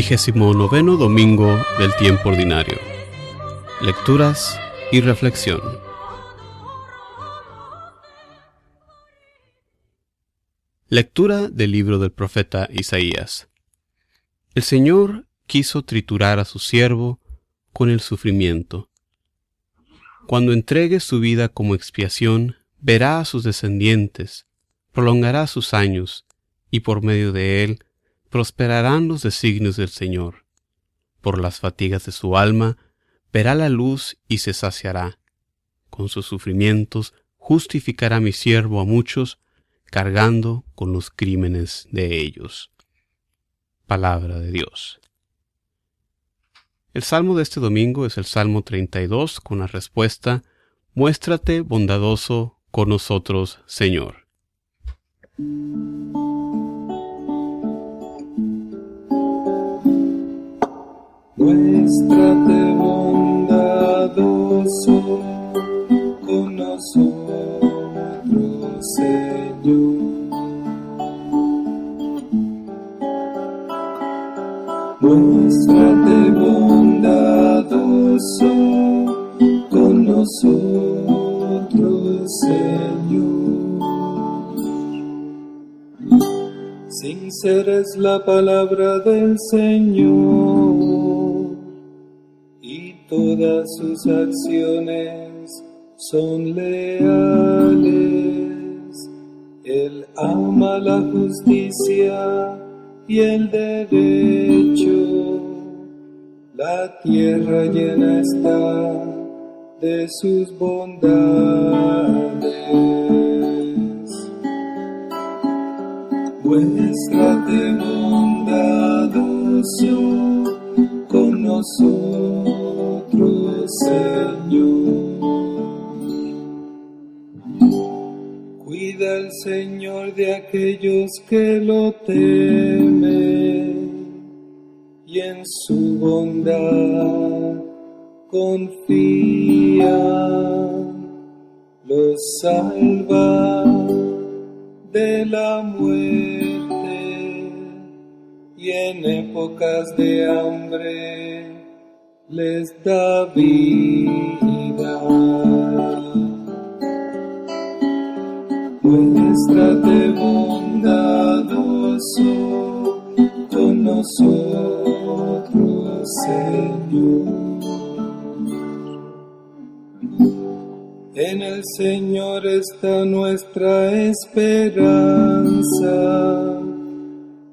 Vigésimo noveno domingo del tiempo ordinario. Lecturas y reflexión. Lectura del libro del profeta Isaías. El Señor quiso triturar a su siervo con el sufrimiento. Cuando entregue su vida como expiación, verá a sus descendientes, prolongará sus años, y por medio de él prosperarán los designios del Señor. Por las fatigas de su alma, verá la luz y se saciará. Con sus sufrimientos justificará mi siervo a muchos, cargando con los crímenes de ellos. Palabra de Dios. El salmo de este domingo es el Salmo 32 con la respuesta, Muéstrate bondadoso con nosotros, Señor. Muéstrate bondadoso con nosotros, Señor. Muéstrate bondadoso con nosotros, Señor. Sincera es la palabra del Señor todas sus acciones son leales. Él ama la justicia y el derecho. La tierra llena está de sus bondades. Muéstrate Cuida Señor de aquellos que lo temen y en su bondad confía. Los salva de la muerte y en épocas de hambre les da vida. Muéstrate bondadoso con nosotros, Señor. En el Señor está nuestra esperanza,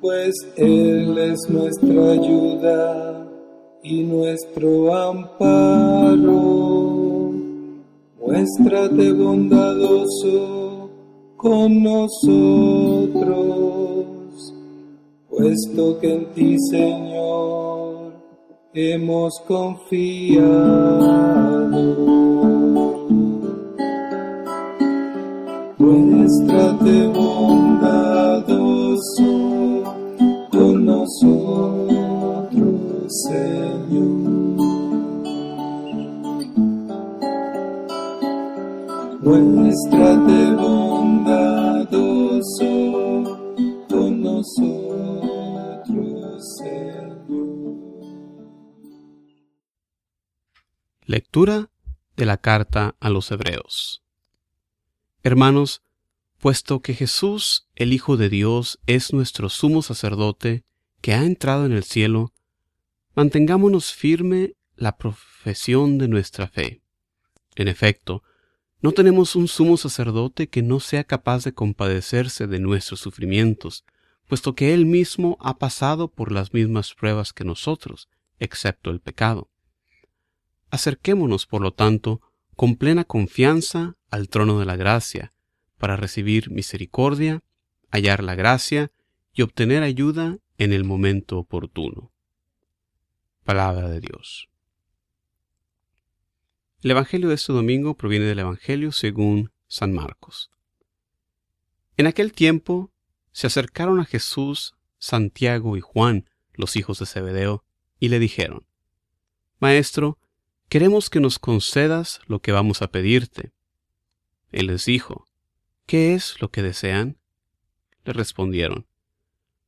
pues Él es nuestra ayuda y nuestro amparo. Muéstrate bondadoso con nosotros, puesto que en ti, Señor, hemos confiado. Muéstrate bondadoso con nosotros, Señor. Muéstrate De la carta a los Hebreos. Hermanos, puesto que Jesús, el Hijo de Dios, es nuestro sumo sacerdote que ha entrado en el cielo, mantengámonos firme la profesión de nuestra fe. En efecto, no tenemos un sumo sacerdote que no sea capaz de compadecerse de nuestros sufrimientos, puesto que Él mismo ha pasado por las mismas pruebas que nosotros, excepto el pecado. Acerquémonos, por lo tanto, con plena confianza al trono de la gracia, para recibir misericordia, hallar la gracia y obtener ayuda en el momento oportuno. Palabra de Dios. El Evangelio de este domingo proviene del Evangelio según San Marcos. En aquel tiempo se acercaron a Jesús Santiago y Juan, los hijos de Zebedeo, y le dijeron, Maestro, queremos que nos concedas lo que vamos a pedirte. Él les dijo, ¿Qué es lo que desean? Le respondieron,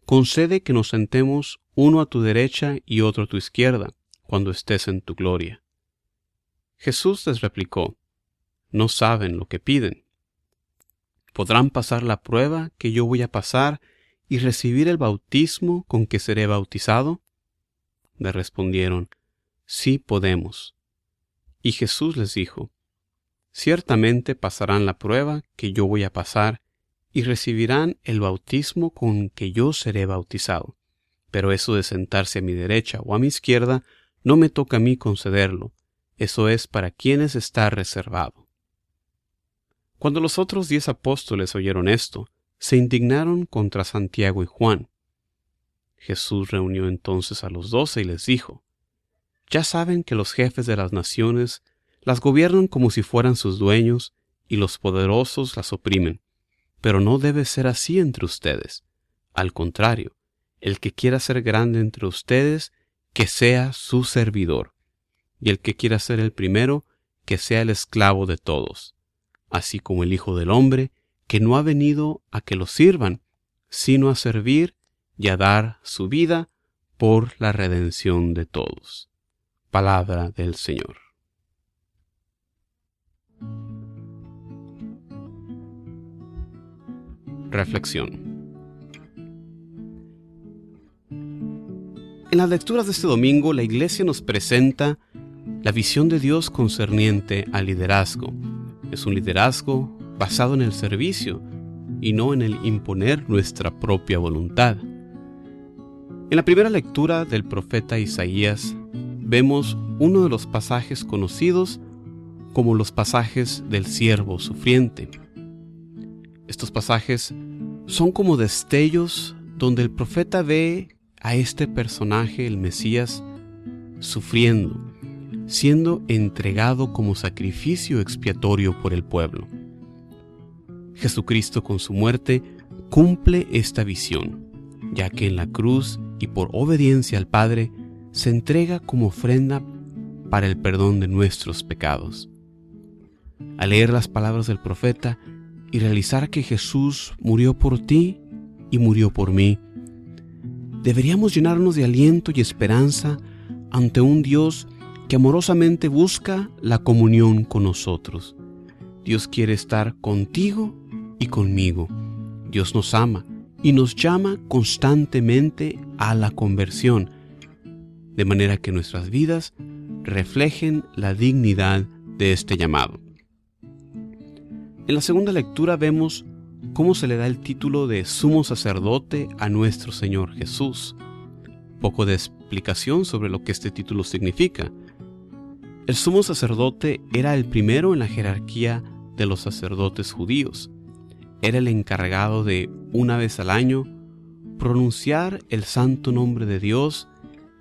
concede que nos sentemos uno a tu derecha y otro a tu izquierda, cuando estés en tu gloria. Jesús les replicó, No saben lo que piden. ¿Podrán pasar la prueba que yo voy a pasar y recibir el bautismo con que seré bautizado? Le respondieron, Sí podemos. Y Jesús les dijo, Ciertamente pasarán la prueba que yo voy a pasar y recibirán el bautismo con que yo seré bautizado. Pero eso de sentarse a mi derecha o a mi izquierda no me toca a mí concederlo, eso es para quienes está reservado. Cuando los otros diez apóstoles oyeron esto, se indignaron contra Santiago y Juan. Jesús reunió entonces a los doce y les dijo, Ya saben que los jefes de las naciones las gobiernan como si fueran sus dueños, y los poderosos las oprimen. Pero no debe ser así entre ustedes. Al contrario, el que quiera ser grande entre ustedes, que sea su servidor, y el que quiera ser el primero, que sea el esclavo de todos, así como el Hijo del Hombre, que no ha venido a que lo sirvan, sino a servir y a dar su vida por la redención de todos. Palabra del Señor. Reflexión. En las lecturas de este domingo, la Iglesia nos presenta la visión de Dios concerniente al liderazgo. Es un liderazgo basado en el servicio y no en el imponer nuestra propia voluntad. En la primera lectura del profeta Isaías vemos uno de los pasajes conocidos como los pasajes del siervo sufriente. Estos pasajes son como destellos donde el profeta ve a este personaje, el Mesías, sufriendo, siendo entregado como sacrificio expiatorio por el pueblo. Jesucristo con su muerte cumple esta visión, ya que en la cruz y por obediencia al Padre se entrega como ofrenda para el perdón de nuestros pecados. Al leer las palabras del profeta y realizar que Jesús murió por ti y murió por mí, deberíamos llenarnos de aliento y esperanza ante un Dios que amorosamente busca la comunión con nosotros. Dios quiere estar contigo y conmigo. Dios nos ama y nos llama constantemente a la conversión, de manera que nuestras vidas reflejen la dignidad de este llamado. En la segunda lectura vemos cómo se le da el título de sumo sacerdote a nuestro Señor Jesús. Poco de explicación sobre lo que este título significa. El sumo sacerdote era el primero en la jerarquía de los sacerdotes judíos. Era el encargado de, una vez al año, pronunciar el santo nombre de Dios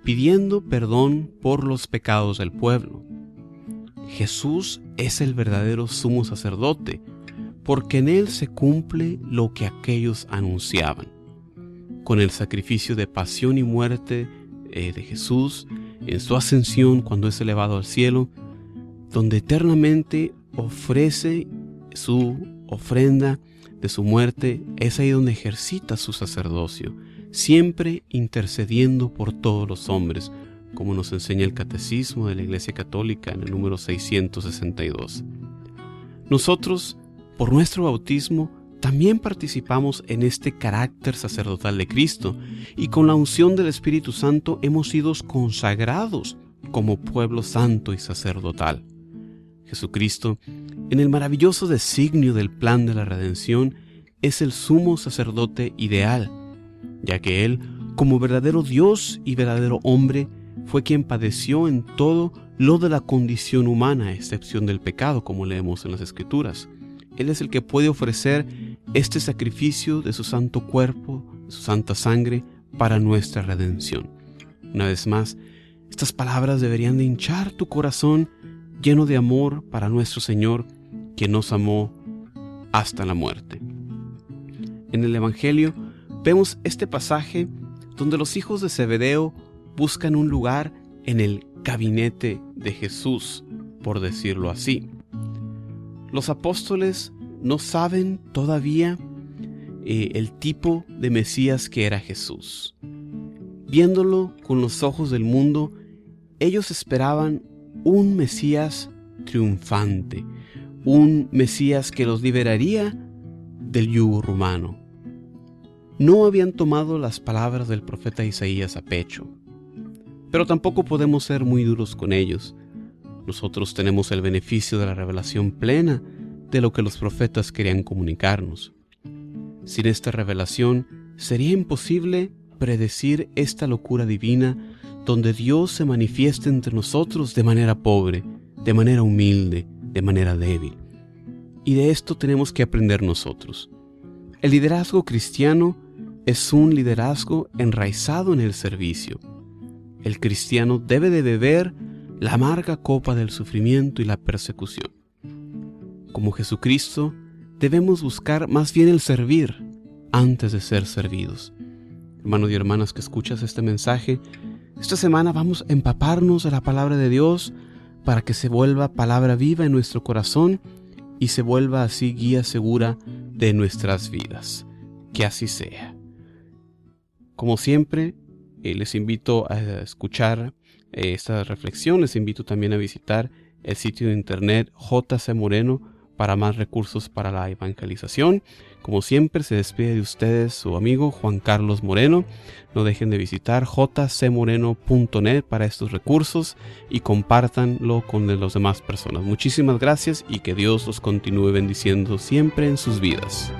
pidiendo perdón por los pecados del pueblo. Jesús es el verdadero sumo sacerdote, porque en él se cumple lo que aquellos anunciaban. Con el sacrificio de pasión y muerte eh, de Jesús, en su ascensión cuando es elevado al cielo, donde eternamente ofrece su ofrenda de su muerte, es ahí donde ejercita su sacerdocio, siempre intercediendo por todos los hombres, como nos enseña el Catecismo de la Iglesia Católica en el número 662. Nosotros por nuestro bautismo, también participamos en este carácter sacerdotal de Cristo y con la unción del Espíritu Santo hemos sido consagrados como pueblo santo y sacerdotal. Jesucristo, en el maravilloso designio del plan de la redención, es el sumo sacerdote ideal, ya que Él, como verdadero Dios y verdadero hombre, fue quien padeció en todo lo de la condición humana, a excepción del pecado, como leemos en las Escrituras. Él es el que puede ofrecer este sacrificio de su santo cuerpo, de su santa sangre, para nuestra redención. Una vez más, estas palabras deberían de hinchar tu corazón lleno de amor para nuestro Señor, que nos amó hasta la muerte. En el Evangelio vemos este pasaje donde los hijos de Zebedeo buscan un lugar en el gabinete de Jesús, por decirlo así. Los apóstoles no saben todavía eh, el tipo de Mesías que era Jesús. Viéndolo con los ojos del mundo, ellos esperaban un Mesías triunfante, un Mesías que los liberaría del yugo rumano. No habían tomado las palabras del profeta Isaías a pecho, pero tampoco podemos ser muy duros con ellos. Nosotros tenemos el beneficio de la revelación plena de lo que los profetas querían comunicarnos. Sin esta revelación sería imposible predecir esta locura divina donde Dios se manifiesta entre nosotros de manera pobre, de manera humilde, de manera débil. Y de esto tenemos que aprender nosotros. El liderazgo cristiano es un liderazgo enraizado en el servicio. El cristiano debe de beber la amarga copa del sufrimiento y la persecución. Como Jesucristo, debemos buscar más bien el servir antes de ser servidos. Hermanos y hermanas que escuchas este mensaje, esta semana vamos a empaparnos de la palabra de Dios para que se vuelva palabra viva en nuestro corazón y se vuelva así guía segura de nuestras vidas. Que así sea. Como siempre, eh, les invito a escuchar eh, esta reflexión, les invito también a visitar el sitio de internet JC Moreno para más recursos para la evangelización. Como siempre, se despide de ustedes su amigo Juan Carlos Moreno. No dejen de visitar jcmoreno.net para estos recursos y compártanlo con las demás personas. Muchísimas gracias y que Dios los continúe bendiciendo siempre en sus vidas.